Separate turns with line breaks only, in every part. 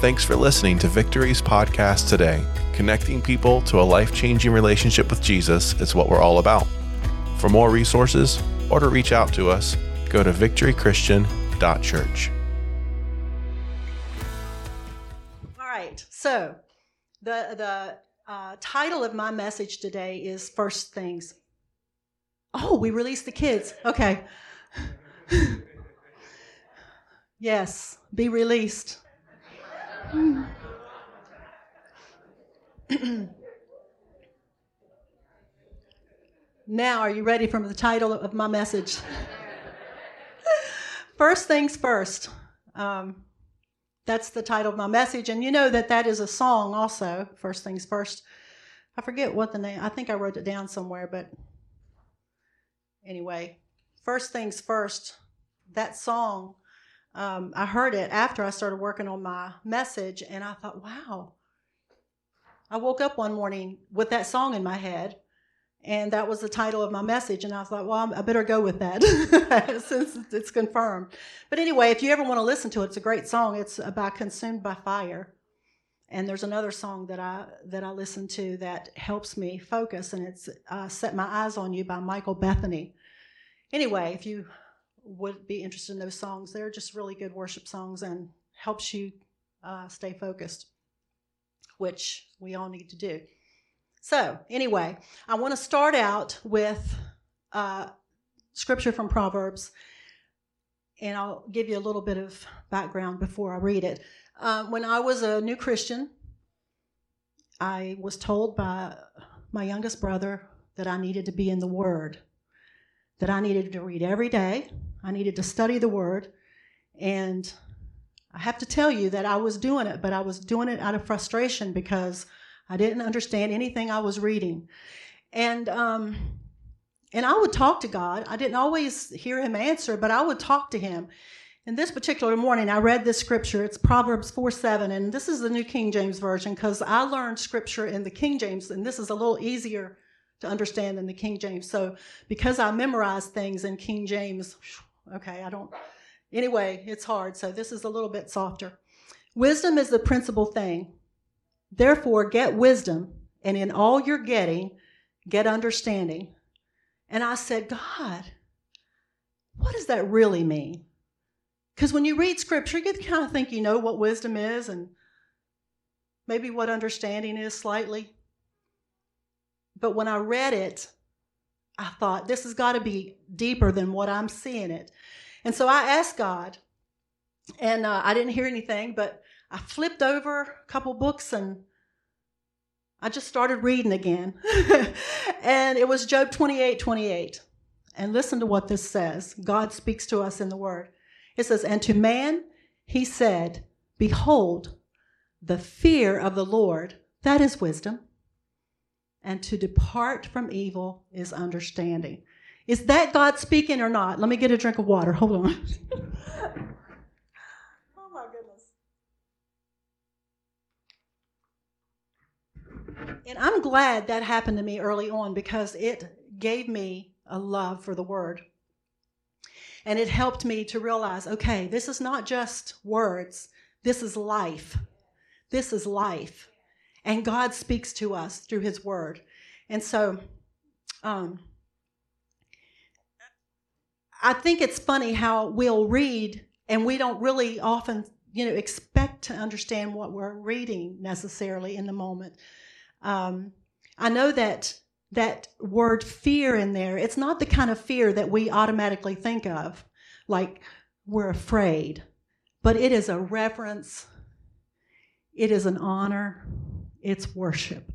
Thanks for listening to Victory's podcast today. Connecting people to a life changing relationship with Jesus is what we're all about. For more resources or to reach out to us, go to victorychristian.church.
All right, so the, the uh, title of my message today is First Things. Oh, we released the kids. Okay. yes, be released. now, are you ready for the title of my message? first things first. Um, that's the title of my message. And you know that that is a song also, First Things First. I forget what the name, I think I wrote it down somewhere, but anyway, First Things First, that song um, I heard it after I started working on my message, and I thought, wow. I woke up one morning with that song in my head, and that was the title of my message. And I thought, well, I better go with that since it's confirmed. But anyway, if you ever want to listen to it, it's a great song. It's uh, by Consumed by Fire. And there's another song that I that I listen to that helps me focus, and it's uh, "Set My Eyes on You" by Michael Bethany. Anyway, if you would be interested in those songs. They're just really good worship songs and helps you uh, stay focused, which we all need to do. So, anyway, I want to start out with uh, scripture from Proverbs, and I'll give you a little bit of background before I read it. Uh, when I was a new Christian, I was told by my youngest brother that I needed to be in the Word that I needed to read every day. I needed to study the Word. And I have to tell you that I was doing it, but I was doing it out of frustration because I didn't understand anything I was reading. And, um, and I would talk to God. I didn't always hear him answer, but I would talk to him. And this particular morning, I read this scripture. It's Proverbs 4 7, and this is the New King James Version because I learned scripture in the King James, and this is a little easier to understand than the King James. So because I memorize things in King James, okay, I don't. Anyway, it's hard. So this is a little bit softer. Wisdom is the principal thing. Therefore, get wisdom, and in all you're getting, get understanding. And I said, God, what does that really mean? Because when you read scripture, you kind of think you know what wisdom is and maybe what understanding is slightly. But when I read it, I thought, this has got to be deeper than what I'm seeing it. And so I asked God, and uh, I didn't hear anything, but I flipped over a couple books and I just started reading again. and it was Job 28 28. And listen to what this says God speaks to us in the word. It says, And to man he said, Behold, the fear of the Lord, that is wisdom, and to depart from evil is understanding. Is that God speaking or not? Let me get a drink of water. Hold on. oh my goodness. And I'm glad that happened to me early on because it gave me a love for the word. And it helped me to realize okay, this is not just words, this is life. This is life. And God speaks to us through His Word. And so, um, I think it's funny how we'll read and we don't really often, you know, expect to understand what we're reading necessarily in the moment. Um, I know that that word fear in there, it's not the kind of fear that we automatically think of, like we're afraid, but it is a reverence, it is an honor, it's worship.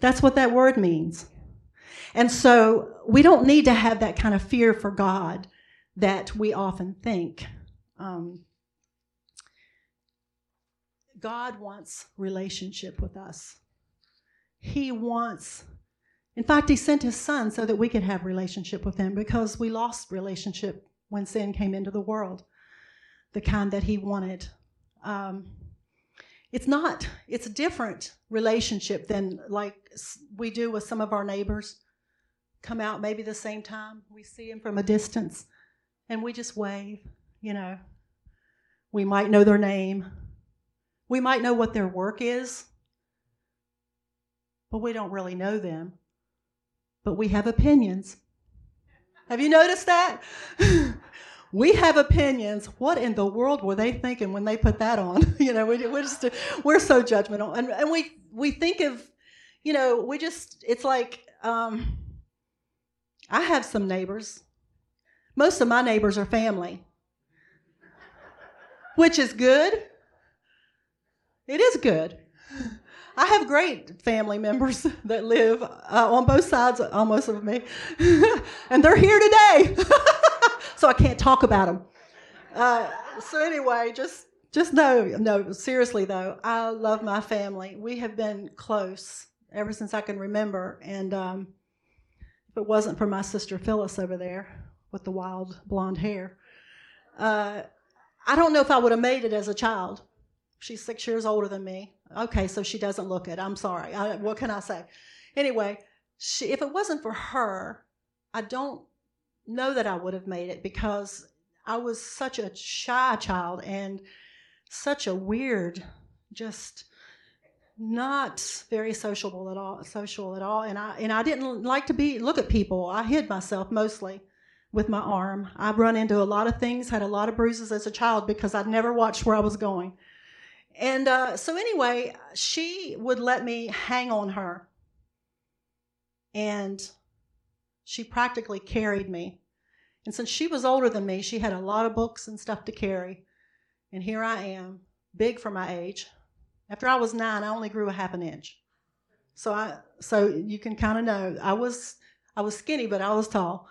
That's what that word means. And so we don't need to have that kind of fear for God that we often think. Um, God wants relationship with us. He wants, in fact, He sent His Son so that we could have relationship with Him because we lost relationship when sin came into the world, the kind that He wanted. Um, it's not it's a different relationship than like we do with some of our neighbors come out maybe the same time we see them from a distance and we just wave you know we might know their name we might know what their work is but we don't really know them but we have opinions have you noticed that we have opinions. What in the world were they thinking when they put that on? you know, we, are just we're so judgmental, and and we we think of, you know, we just it's like um, I have some neighbors. Most of my neighbors are family, which is good. It is good. I have great family members that live uh, on both sides almost of me, and they're here today so I can't talk about them. Uh, so anyway, just just know, no, seriously though, I love my family. We have been close ever since I can remember, and um, if it wasn't for my sister Phyllis over there with the wild blonde hair, uh, I don't know if I would have made it as a child. She's six years older than me. Okay, so she doesn't look it. I'm sorry. I, what can I say? Anyway, she, if it wasn't for her, I don't know that I would have made it because I was such a shy child and such a weird, just not very sociable at all social at all and i and i didn't like to be look at people i hid myself mostly with my arm i've run into a lot of things had a lot of bruises as a child because i never watched where i was going and uh, so anyway she would let me hang on her and she practically carried me. And since she was older than me, she had a lot of books and stuff to carry. And here I am, big for my age. After I was nine, I only grew a half an inch. So I, so you can kind of know I was, I was skinny, but I was tall.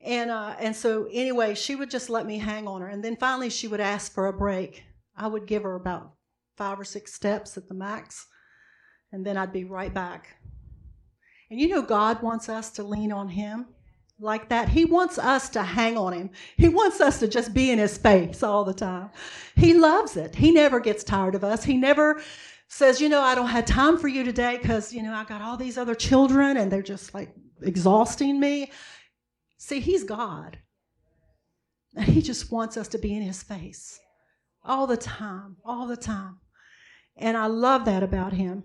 And uh, and so anyway, she would just let me hang on her, and then finally she would ask for a break. I would give her about five or six steps at the max, and then I'd be right back. And you know, God wants us to lean on Him like that. He wants us to hang on Him. He wants us to just be in His face all the time. He loves it. He never gets tired of us. He never says, you know, I don't have time for you today because, you know, I got all these other children and they're just like exhausting me. See, He's God. And He just wants us to be in His face all the time, all the time. And I love that about Him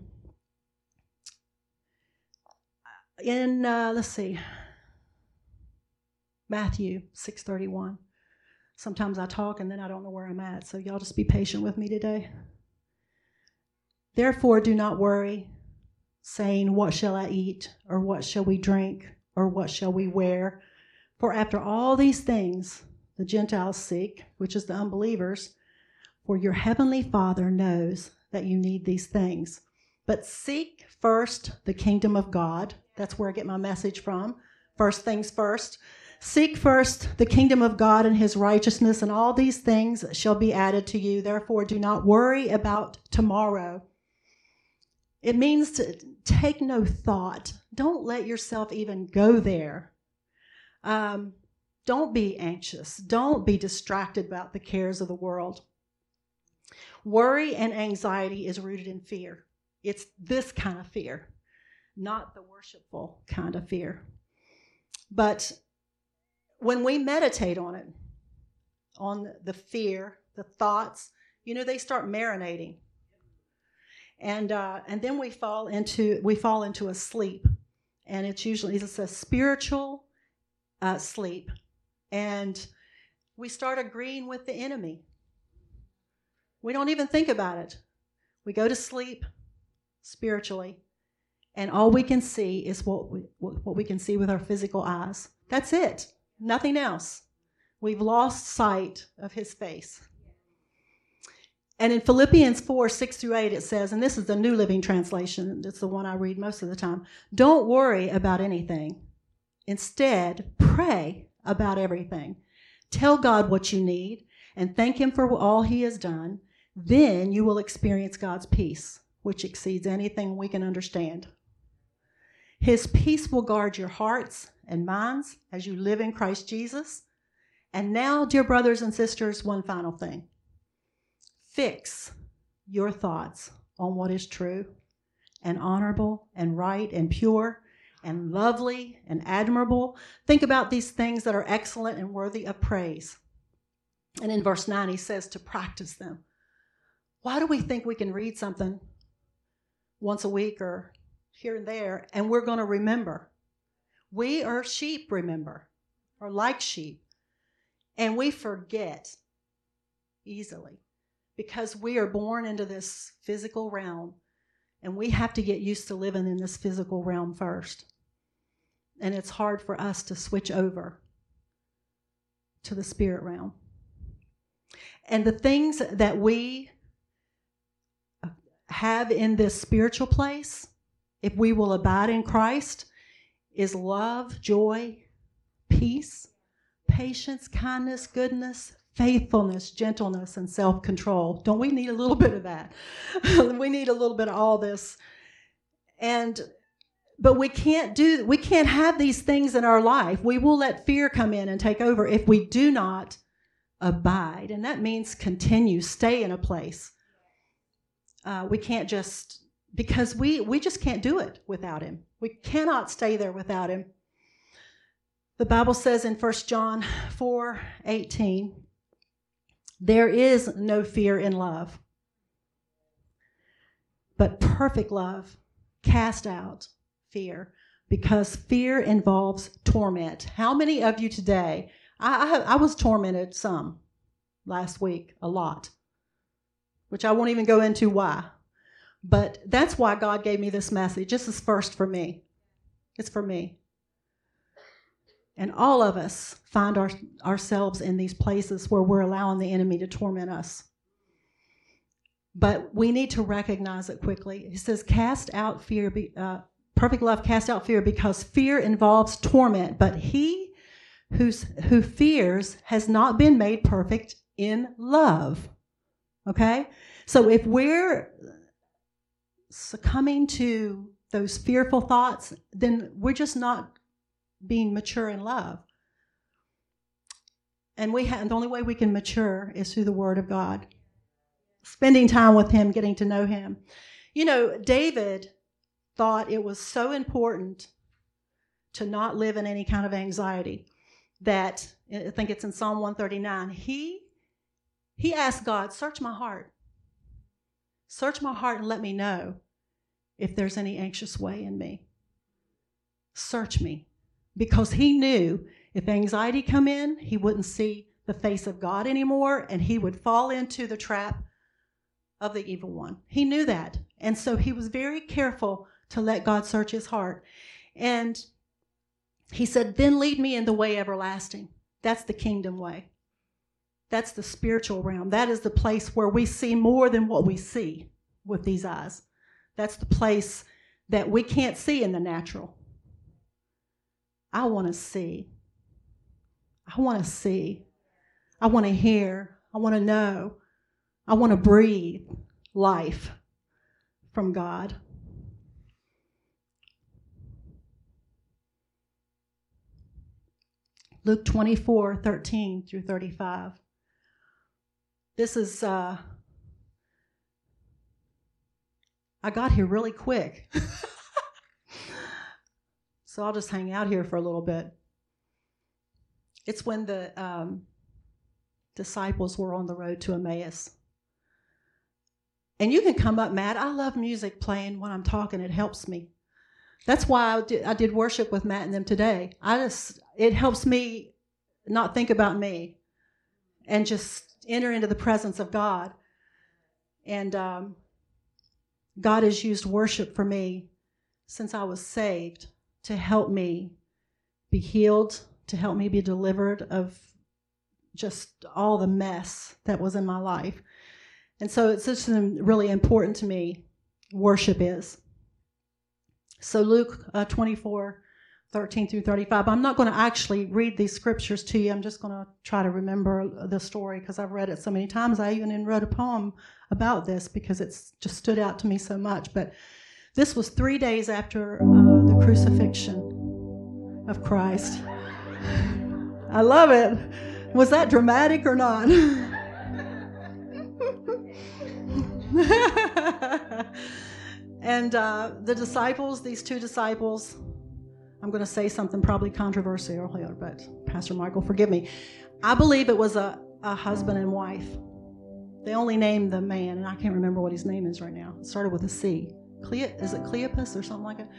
in uh, let's see matthew 631 sometimes i talk and then i don't know where i'm at so y'all just be patient with me today therefore do not worry saying what shall i eat or what shall we drink or what shall we wear for after all these things the gentiles seek which is the unbelievers for your heavenly father knows that you need these things but seek first the kingdom of god that's where I get my message from. First things first. Seek first the kingdom of God and his righteousness, and all these things shall be added to you. Therefore, do not worry about tomorrow. It means to take no thought. Don't let yourself even go there. Um, don't be anxious. Don't be distracted about the cares of the world. Worry and anxiety is rooted in fear. It's this kind of fear not the worshipful kind of fear. But when we meditate on it, on the fear, the thoughts, you know, they start marinating. And uh, and then we fall into we fall into a sleep, and it's usually it's a spiritual uh, sleep, and we start agreeing with the enemy. We don't even think about it. We go to sleep spiritually, and all we can see is what we, what we can see with our physical eyes. That's it, nothing else. We've lost sight of his face. And in Philippians 4 6 through 8, it says, and this is the New Living Translation, it's the one I read most of the time don't worry about anything. Instead, pray about everything. Tell God what you need and thank Him for all He has done. Then you will experience God's peace, which exceeds anything we can understand. His peace will guard your hearts and minds as you live in Christ Jesus. And now, dear brothers and sisters, one final thing fix your thoughts on what is true and honorable and right and pure and lovely and admirable. Think about these things that are excellent and worthy of praise. And in verse 9, he says to practice them. Why do we think we can read something once a week or here and there, and we're going to remember. We are sheep, remember, or like sheep, and we forget easily because we are born into this physical realm and we have to get used to living in this physical realm first. And it's hard for us to switch over to the spirit realm. And the things that we have in this spiritual place if we will abide in Christ, is love, joy, peace, patience, kindness, goodness, faithfulness, gentleness, and self control. Don't we need a little bit of that? we need a little bit of all this. And but we can't do we can't have these things in our life. We will let fear come in and take over if we do not abide. And that means continue, stay in a place. Uh, we can't just because we, we just can't do it without him. We cannot stay there without him. The Bible says in 1 John 4 18, there is no fear in love, but perfect love cast out fear because fear involves torment. How many of you today? I, I, I was tormented some last week, a lot, which I won't even go into why but that's why God gave me this message. This is first for me. It's for me. And all of us find our, ourselves in these places where we're allowing the enemy to torment us. But we need to recognize it quickly. He says, Cast out fear, be, uh, perfect love cast out fear because fear involves torment. But he who's, who fears has not been made perfect in love. Okay? So if we're succumbing to those fearful thoughts, then we're just not being mature in love. And we have, and the only way we can mature is through the Word of God, spending time with Him, getting to know Him. You know, David thought it was so important to not live in any kind of anxiety that I think it's in Psalm 139. He he asked God, "Search my heart." Search my heart and let me know if there's any anxious way in me. Search me. Because he knew if anxiety come in, he wouldn't see the face of God anymore and he would fall into the trap of the evil one. He knew that. And so he was very careful to let God search his heart. And he said, Then lead me in the way everlasting. That's the kingdom way. That's the spiritual realm. That is the place where we see more than what we see with these eyes. That's the place that we can't see in the natural. I want to see. I want to see. I want to hear. I want to know. I want to breathe life from God. Luke 24, 13 through 35 this is uh, I got here really quick. so I'll just hang out here for a little bit. It's when the um, disciples were on the road to Emmaus. And you can come up, Matt. I love music playing when I'm talking, it helps me. That's why I did, I did worship with Matt and them today. I just, it helps me not think about me and just enter into the presence of God. And um, God has used worship for me since I was saved to help me be healed, to help me be delivered of just all the mess that was in my life. And so it's just really important to me, worship is. So Luke uh, 24, 13 through 35. I'm not going to actually read these scriptures to you. I'm just going to try to remember the story because I've read it so many times. I even wrote a poem about this because it's just stood out to me so much. But this was three days after uh, the crucifixion of Christ. I love it. Was that dramatic or not? and uh, the disciples, these two disciples, I'm going to say something probably controversial here, but Pastor Michael, forgive me. I believe it was a, a husband and wife. They only named the man, and I can't remember what his name is right now. It started with a C. Clea, is it Cleopas or something like that?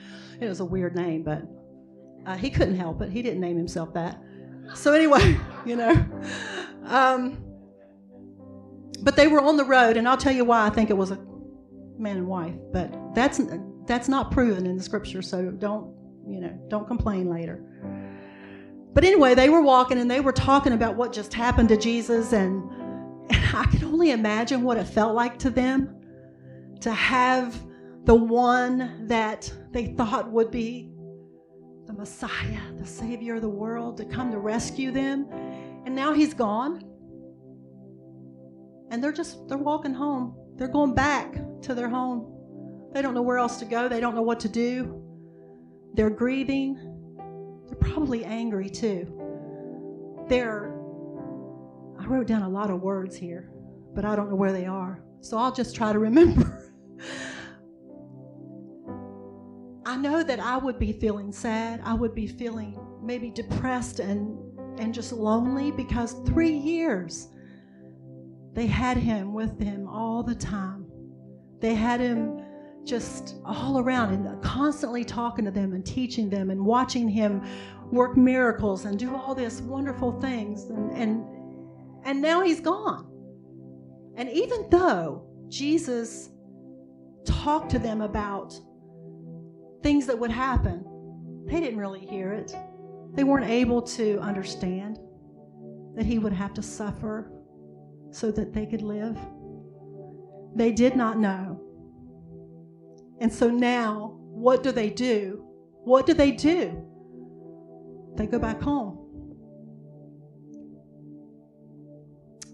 It was a weird name, but uh, he couldn't help it. He didn't name himself that. So anyway, you know. Um, but they were on the road, and I'll tell you why I think it was a man and wife. But that's that's not proven in the scripture, so don't you know, don't complain later. But anyway, they were walking and they were talking about what just happened to Jesus, and, and I can only imagine what it felt like to them to have the one that they thought would be the Messiah, the Savior of the world, to come to rescue them. And now he's gone. And they're just, they're walking home. They're going back to their home. They don't know where else to go, they don't know what to do. They're grieving. They're probably angry too. They're, I wrote down a lot of words here, but I don't know where they are. So I'll just try to remember. I know that I would be feeling sad. I would be feeling maybe depressed and, and just lonely because three years they had him with them all the time. They had him just all around and constantly talking to them and teaching them and watching him work miracles and do all this wonderful things and and, and now he's gone and even though jesus talked to them about things that would happen they didn't really hear it they weren't able to understand that he would have to suffer so that they could live they did not know and so now, what do they do? What do they do? They go back home.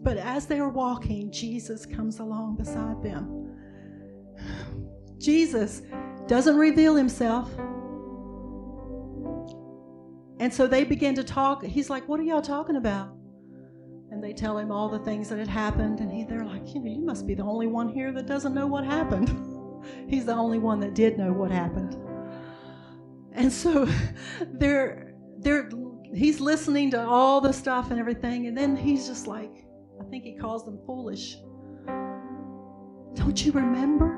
But as they are walking, Jesus comes along beside them. Jesus doesn't reveal himself. And so they begin to talk. He's like, What are y'all talking about? And they tell him all the things that had happened. And he, they're like, You know, you must be the only one here that doesn't know what happened. He's the only one that did know what happened. And so they're, they're, he's listening to all the stuff and everything. And then he's just like, I think he calls them foolish. Don't you remember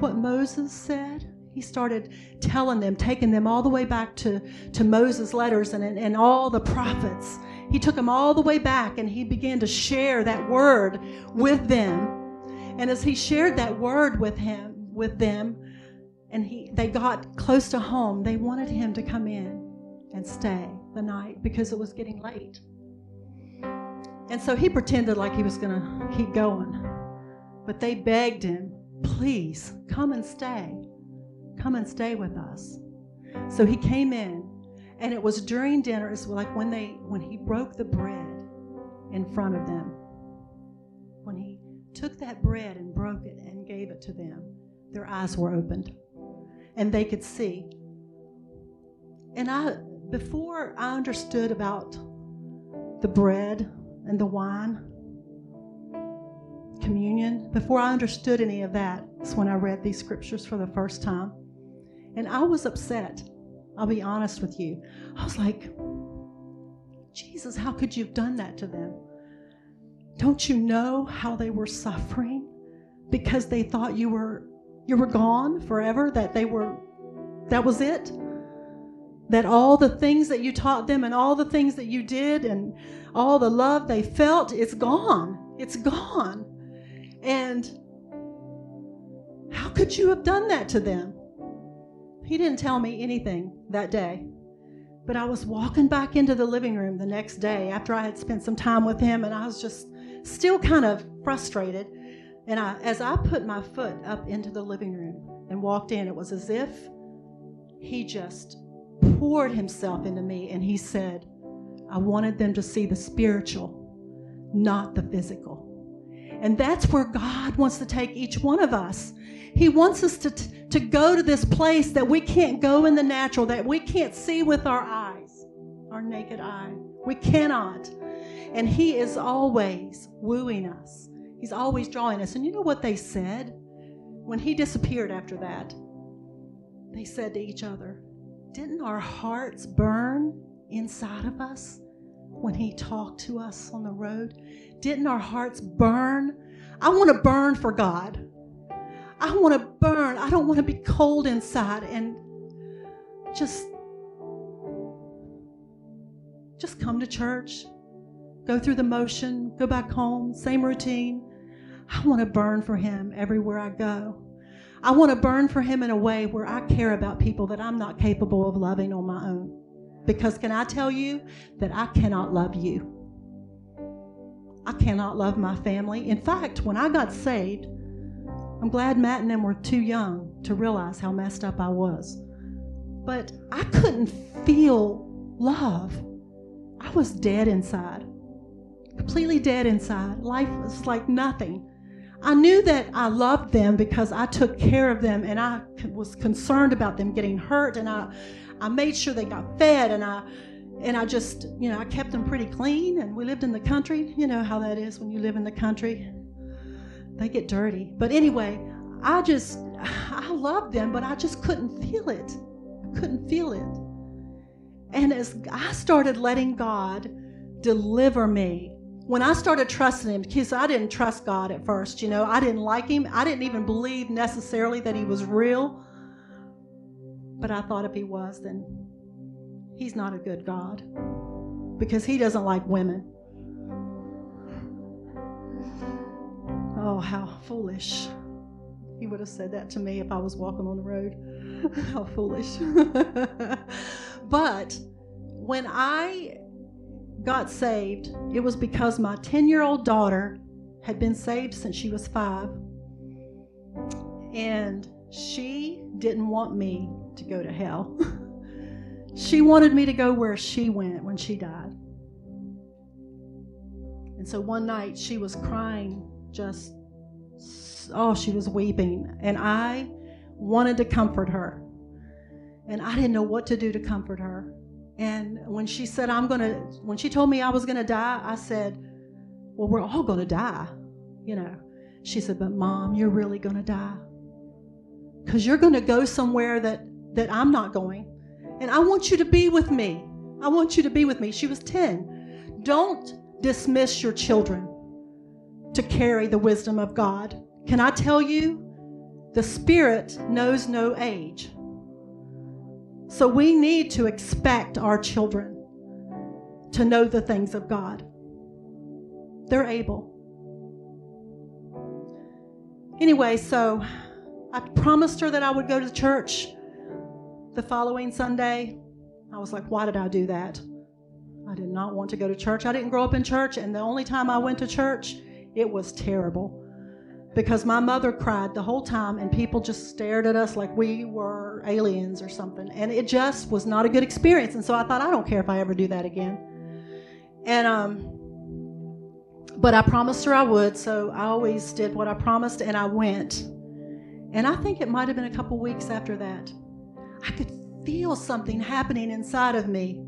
what Moses said? He started telling them, taking them all the way back to, to Moses' letters and, and all the prophets. He took them all the way back and he began to share that word with them and as he shared that word with him, with them, and he they got close to home, they wanted him to come in and stay the night because it was getting late. And so he pretended like he was going to keep going. But they begged him, please come and stay. Come and stay with us. So he came in, and it was during dinner, it's like when they when he broke the bread in front of them took that bread and broke it and gave it to them, their eyes were opened and they could see. And I, before I understood about the bread and the wine, communion, before I understood any of that, it's when I read these scriptures for the first time. And I was upset. I'll be honest with you. I was like, Jesus, how could you have done that to them? Don't you know how they were suffering because they thought you were you were gone forever that they were that was it? That all the things that you taught them and all the things that you did and all the love they felt it's gone. It's gone. And how could you have done that to them? He didn't tell me anything that day. But I was walking back into the living room the next day after I had spent some time with him, and I was just still kind of frustrated. And I, as I put my foot up into the living room and walked in, it was as if he just poured himself into me and he said, I wanted them to see the spiritual, not the physical. And that's where God wants to take each one of us. He wants us to, to go to this place that we can't go in the natural, that we can't see with our eyes, our naked eye. We cannot. And He is always wooing us, He's always drawing us. And you know what they said when He disappeared after that? They said to each other, Didn't our hearts burn inside of us when He talked to us on the road? Didn't our hearts burn? I want to burn for God. I want to burn. I don't want to be cold inside and just just come to church go through the motion, go back home, same routine. I want to burn for Him everywhere I go. I want to burn for Him in a way where I care about people that I'm not capable of loving on my own. Because can I tell you that I cannot love you? I cannot love my family. In fact, when I got saved, I'm glad Matt and them were too young to realize how messed up I was. But I couldn't feel love. I was dead inside completely dead inside. Life was like nothing. I knew that I loved them because I took care of them and I was concerned about them getting hurt and I, I made sure they got fed and I and I just, you know, I kept them pretty clean and we lived in the country. You know how that is when you live in the country. They get dirty. But anyway, I just I loved them, but I just couldn't feel it. I couldn't feel it. And as I started letting God deliver me when I started trusting him, because I didn't trust God at first, you know, I didn't like him. I didn't even believe necessarily that he was real. But I thought if he was, then he's not a good God because he doesn't like women. Oh, how foolish. He would have said that to me if I was walking on the road. how foolish. but when I got saved, it was because my 10 year old daughter had been saved since she was five. And she didn't want me to go to hell. she wanted me to go where she went when she died. And so one night she was crying, just, oh, she was weeping. And I wanted to comfort her. And I didn't know what to do to comfort her. And when she said, I'm going to, when she told me I was going to die, I said, Well, we're all going to die, you know. She said, But mom, you're really going to die. Because you're going to go somewhere that, that I'm not going. And I want you to be with me. I want you to be with me. She was 10. Don't dismiss your children to carry the wisdom of God. Can I tell you? The Spirit knows no age. So we need to expect our children to know the things of God. They're able. Anyway, so I promised her that I would go to church the following Sunday. I was like, why did I do that? I did not want to go to church. I didn't grow up in church, and the only time I went to church, it was terrible because my mother cried the whole time and people just stared at us like we were aliens or something and it just was not a good experience and so i thought i don't care if i ever do that again and um but i promised her i would so i always did what i promised and i went and i think it might have been a couple weeks after that i could feel something happening inside of me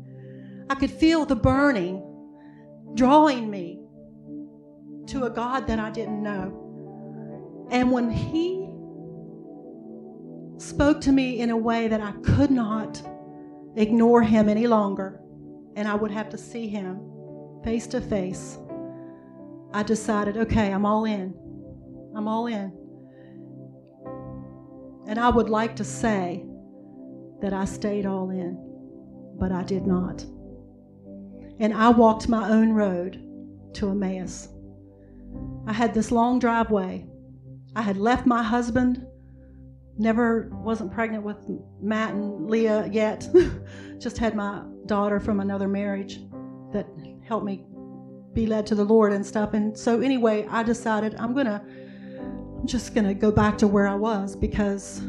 i could feel the burning drawing me to a god that i didn't know and when he spoke to me in a way that I could not ignore him any longer, and I would have to see him face to face, I decided, okay, I'm all in. I'm all in. And I would like to say that I stayed all in, but I did not. And I walked my own road to Emmaus. I had this long driveway I had left my husband, never wasn't pregnant with Matt and Leah yet, just had my daughter from another marriage that helped me be led to the Lord and stuff. And so, anyway, I decided I'm going to. I'm just going to go back to where I was because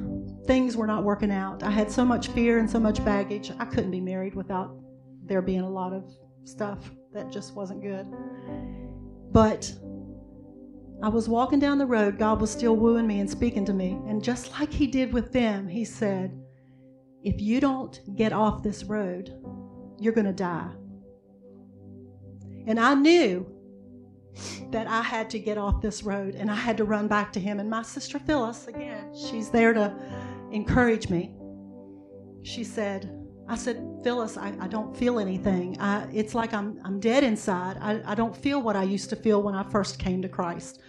things were not working out. I had so much fear and so much baggage. I couldn't be married without there being a lot of stuff that just wasn't good. But I was walking down the road, God was still wooing me and speaking to me. And just like He did with them, He said, If you don't get off this road, you're going to die. And I knew that I had to get off this road and I had to run back to Him. And my sister Phyllis, again, she's there to encourage me. She said, I said, Phyllis, I, I don't feel anything. I, it's like I'm, I'm dead inside. I, I don't feel what I used to feel when I first came to Christ.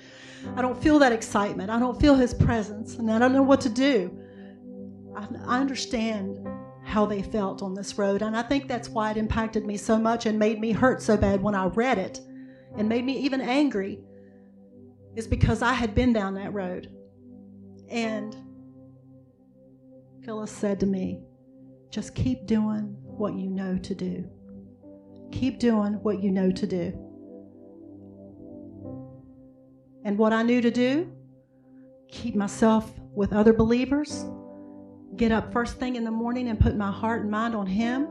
I don't feel that excitement. I don't feel his presence, and I don't know what to do. I, I understand how they felt on this road, and I think that's why it impacted me so much and made me hurt so bad when I read it and made me even angry, is because I had been down that road. And Phyllis said to me, just keep doing what you know to do. Keep doing what you know to do. And what I knew to do, keep myself with other believers, get up first thing in the morning and put my heart and mind on Him,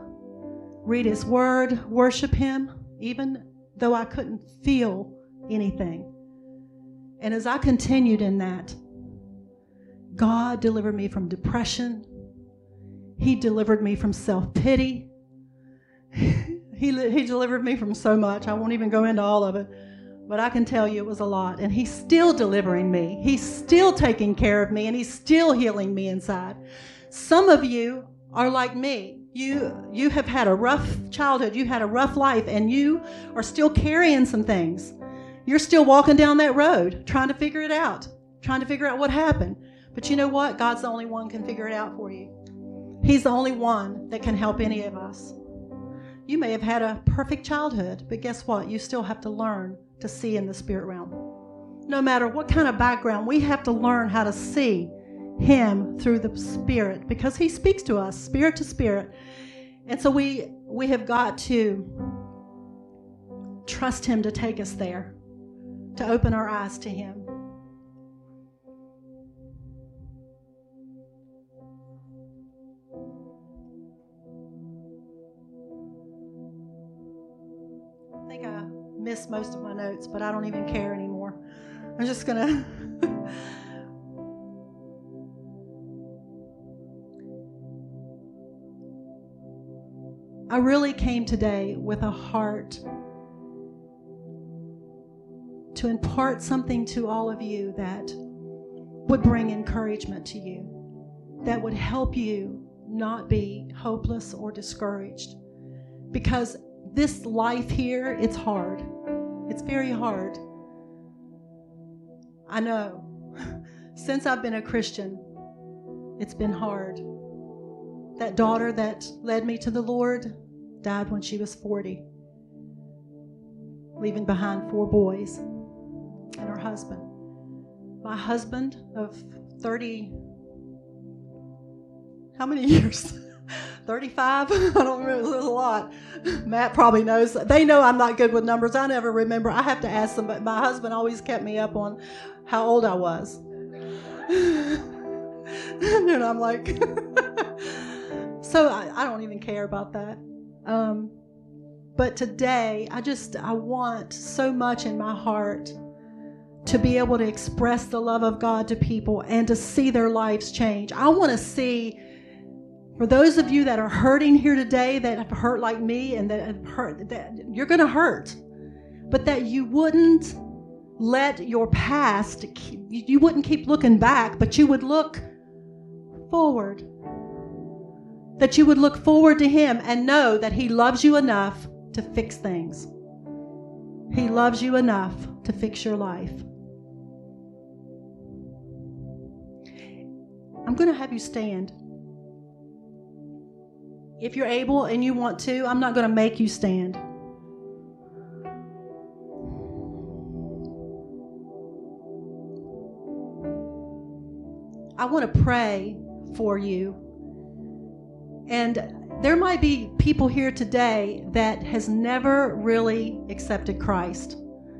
read His Word, worship Him, even though I couldn't feel anything. And as I continued in that, God delivered me from depression, he delivered me from self pity. he, he delivered me from so much. I won't even go into all of it, but I can tell you it was a lot. And He's still delivering me, He's still taking care of me, and He's still healing me inside. Some of you are like me. You, you have had a rough childhood, you had a rough life, and you are still carrying some things. You're still walking down that road trying to figure it out, trying to figure out what happened. But you know what? God's the only one can figure it out for you. He's the only one that can help any of us. You may have had a perfect childhood, but guess what? You still have to learn to see in the spirit realm. No matter what kind of background, we have to learn how to see him through the spirit because he speaks to us spirit to spirit. And so we we have got to trust him to take us there, to open our eyes to him. Miss most of my notes, but I don't even care anymore. I'm just going to. I really came today with a heart to impart something to all of you that would bring encouragement to you, that would help you not be hopeless or discouraged. Because this life here, it's hard. It's very hard. I know. Since I've been a Christian, it's been hard. That daughter that led me to the Lord died when she was 40, leaving behind four boys and her husband. My husband of 30, how many years? 35 i don't remember was a lot matt probably knows they know i'm not good with numbers i never remember i have to ask them but my husband always kept me up on how old i was and then i'm like so I, I, don't even care about that um, but today i just i want so much in my heart to be able to express the love of god to people and to see their lives change i want to see for those of you that are hurting here today that have hurt like me and that have hurt, that you're going to hurt, but that you wouldn't let your past, you wouldn't keep looking back, but you would look forward. That you would look forward to Him and know that He loves you enough to fix things. He loves you enough to fix your life. I'm going to have you stand. If you're able and you want to, I'm not going to make you stand. I want to pray for you. And there might be people here today that has never really accepted Christ.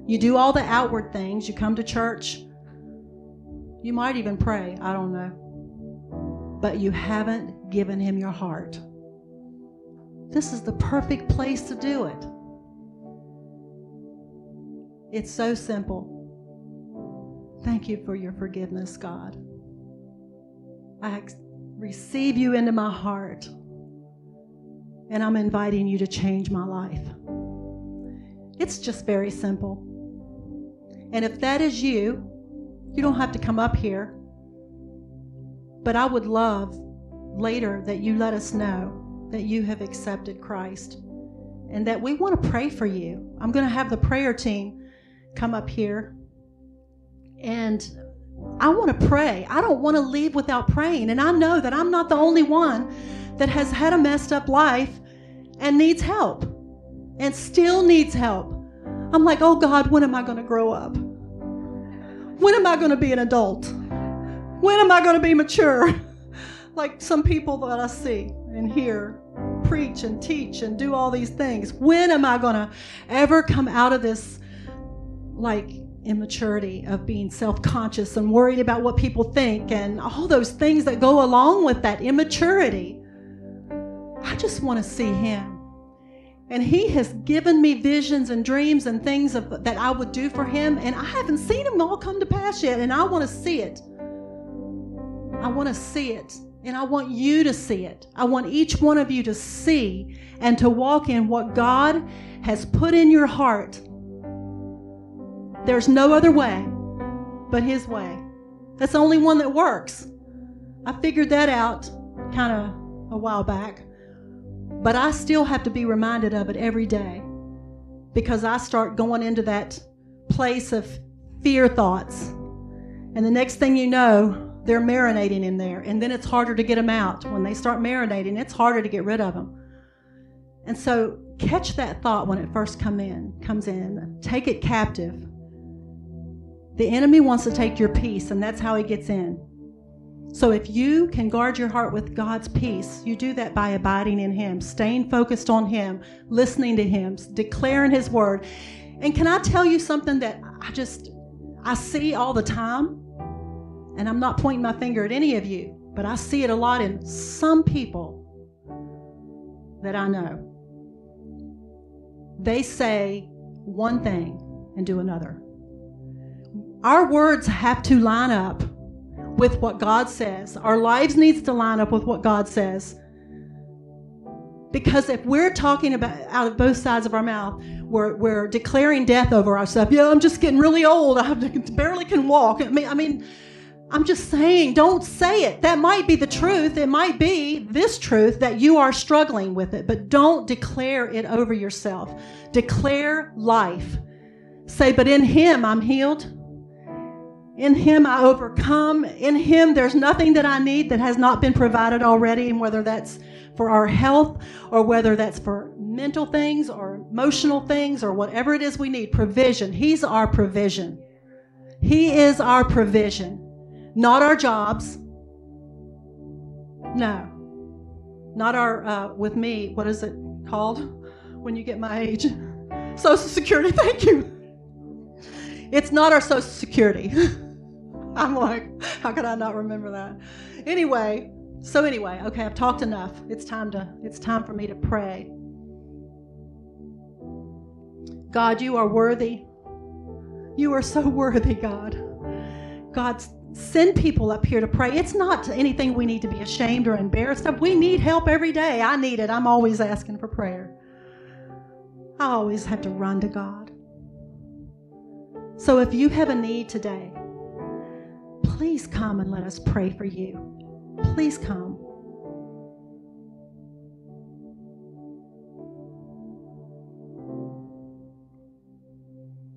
You do all the outward things, you come to church, you might even pray, I don't know. But you haven't given him your heart. This is the perfect place to do it. It's so simple. Thank you for your forgiveness, God. I receive you into my heart, and I'm inviting you to change my life. It's just very simple. And if that is you, you don't have to come up here. But I would love later that you let us know that you have accepted Christ and that we want to pray for you. I'm going to have the prayer team come up here and I want to pray. I don't want to leave without praying. And I know that I'm not the only one that has had a messed up life and needs help and still needs help. I'm like, oh God, when am I going to grow up? When am I going to be an adult? When am I going to be mature? like some people that I see and here preach and teach and do all these things. When am I going to ever come out of this like immaturity of being self conscious and worried about what people think and all those things that go along with that immaturity? I just want to see Him. And He has given me visions and dreams and things of, that I would do for Him, and I haven't seen them all come to pass yet, and I want to see it. I want to see it. And I want you to see it. I want each one of you to see and to walk in what God has put in your heart. There's no other way but His way. That's the only one that works. I figured that out kind of a while back, but I still have to be reminded of it every day because I start going into that place of fear thoughts. And the next thing you know, they're marinating in there. And then it's harder to get them out. When they start marinating, it's harder to get rid of them. And so catch that thought when it first come in, comes in. Take it captive. The enemy wants to take your peace, and that's how he gets in. So if you can guard your heart with God's peace, you do that by abiding in him, staying focused on him, listening to him, declaring his word. And can I tell you something that I just I see all the time? And I'm not pointing my finger at any of you, but I see it a lot in some people that I know. They say one thing and do another. Our words have to line up with what God says. Our lives needs to line up with what God says. Because if we're talking about out of both sides of our mouth, we're, we're declaring death over ourselves. Yeah, I'm just getting really old. I barely can walk. I mean, I mean, I'm just saying, don't say it. That might be the truth. It might be this truth that you are struggling with it, but don't declare it over yourself. Declare life. Say, but in Him I'm healed. In Him I overcome. In Him there's nothing that I need that has not been provided already, and whether that's for our health or whether that's for mental things or emotional things or whatever it is we need, provision. He's our provision. He is our provision not our jobs. No, not our, uh, with me, what is it called when you get my age? Social Security, thank you. It's not our Social Security. I'm like, how could I not remember that? Anyway, so anyway, okay, I've talked enough. It's time to it's time for me to pray. God, you are worthy. You are so worthy, God. God, send people up here to pray. It's not anything we need to be ashamed or embarrassed of. We need help every day. I need it. I'm always asking for prayer. I always have to run to God. So if you have a need today, please come and let us pray for you. Please come.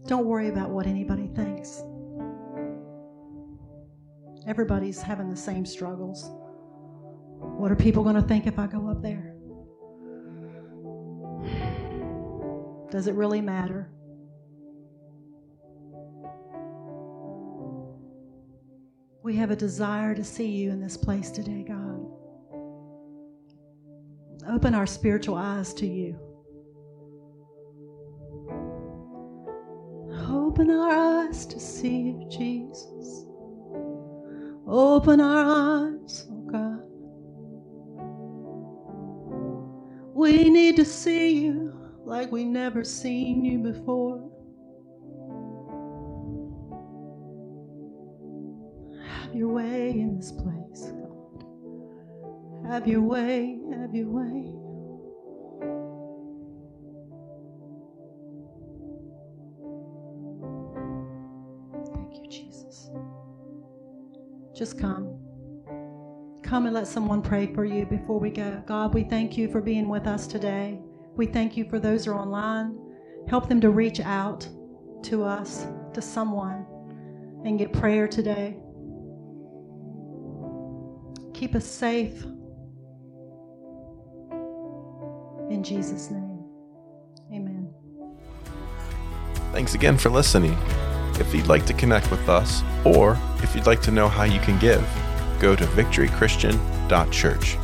Don't worry about what anybody thinks. Everybody's having the same struggles. What are people going to think if I go up there? Does it really matter? We have a desire to see you in this place today, God. Open our spiritual eyes to you. Open our eyes to see you, Jesus. Open our eyes, oh God. We need to see you like we never seen you before. Have your way in this place, God. Have your way, have your way. Just come. Come and let someone pray for you before we go. God, we thank you for being with us today. We thank you for those who are online. Help them to reach out to us, to someone, and get prayer today. Keep us safe. In Jesus' name, amen.
Thanks again for listening. If you'd like to connect with us, or if you'd like to know how you can give, go to victorychristian.church.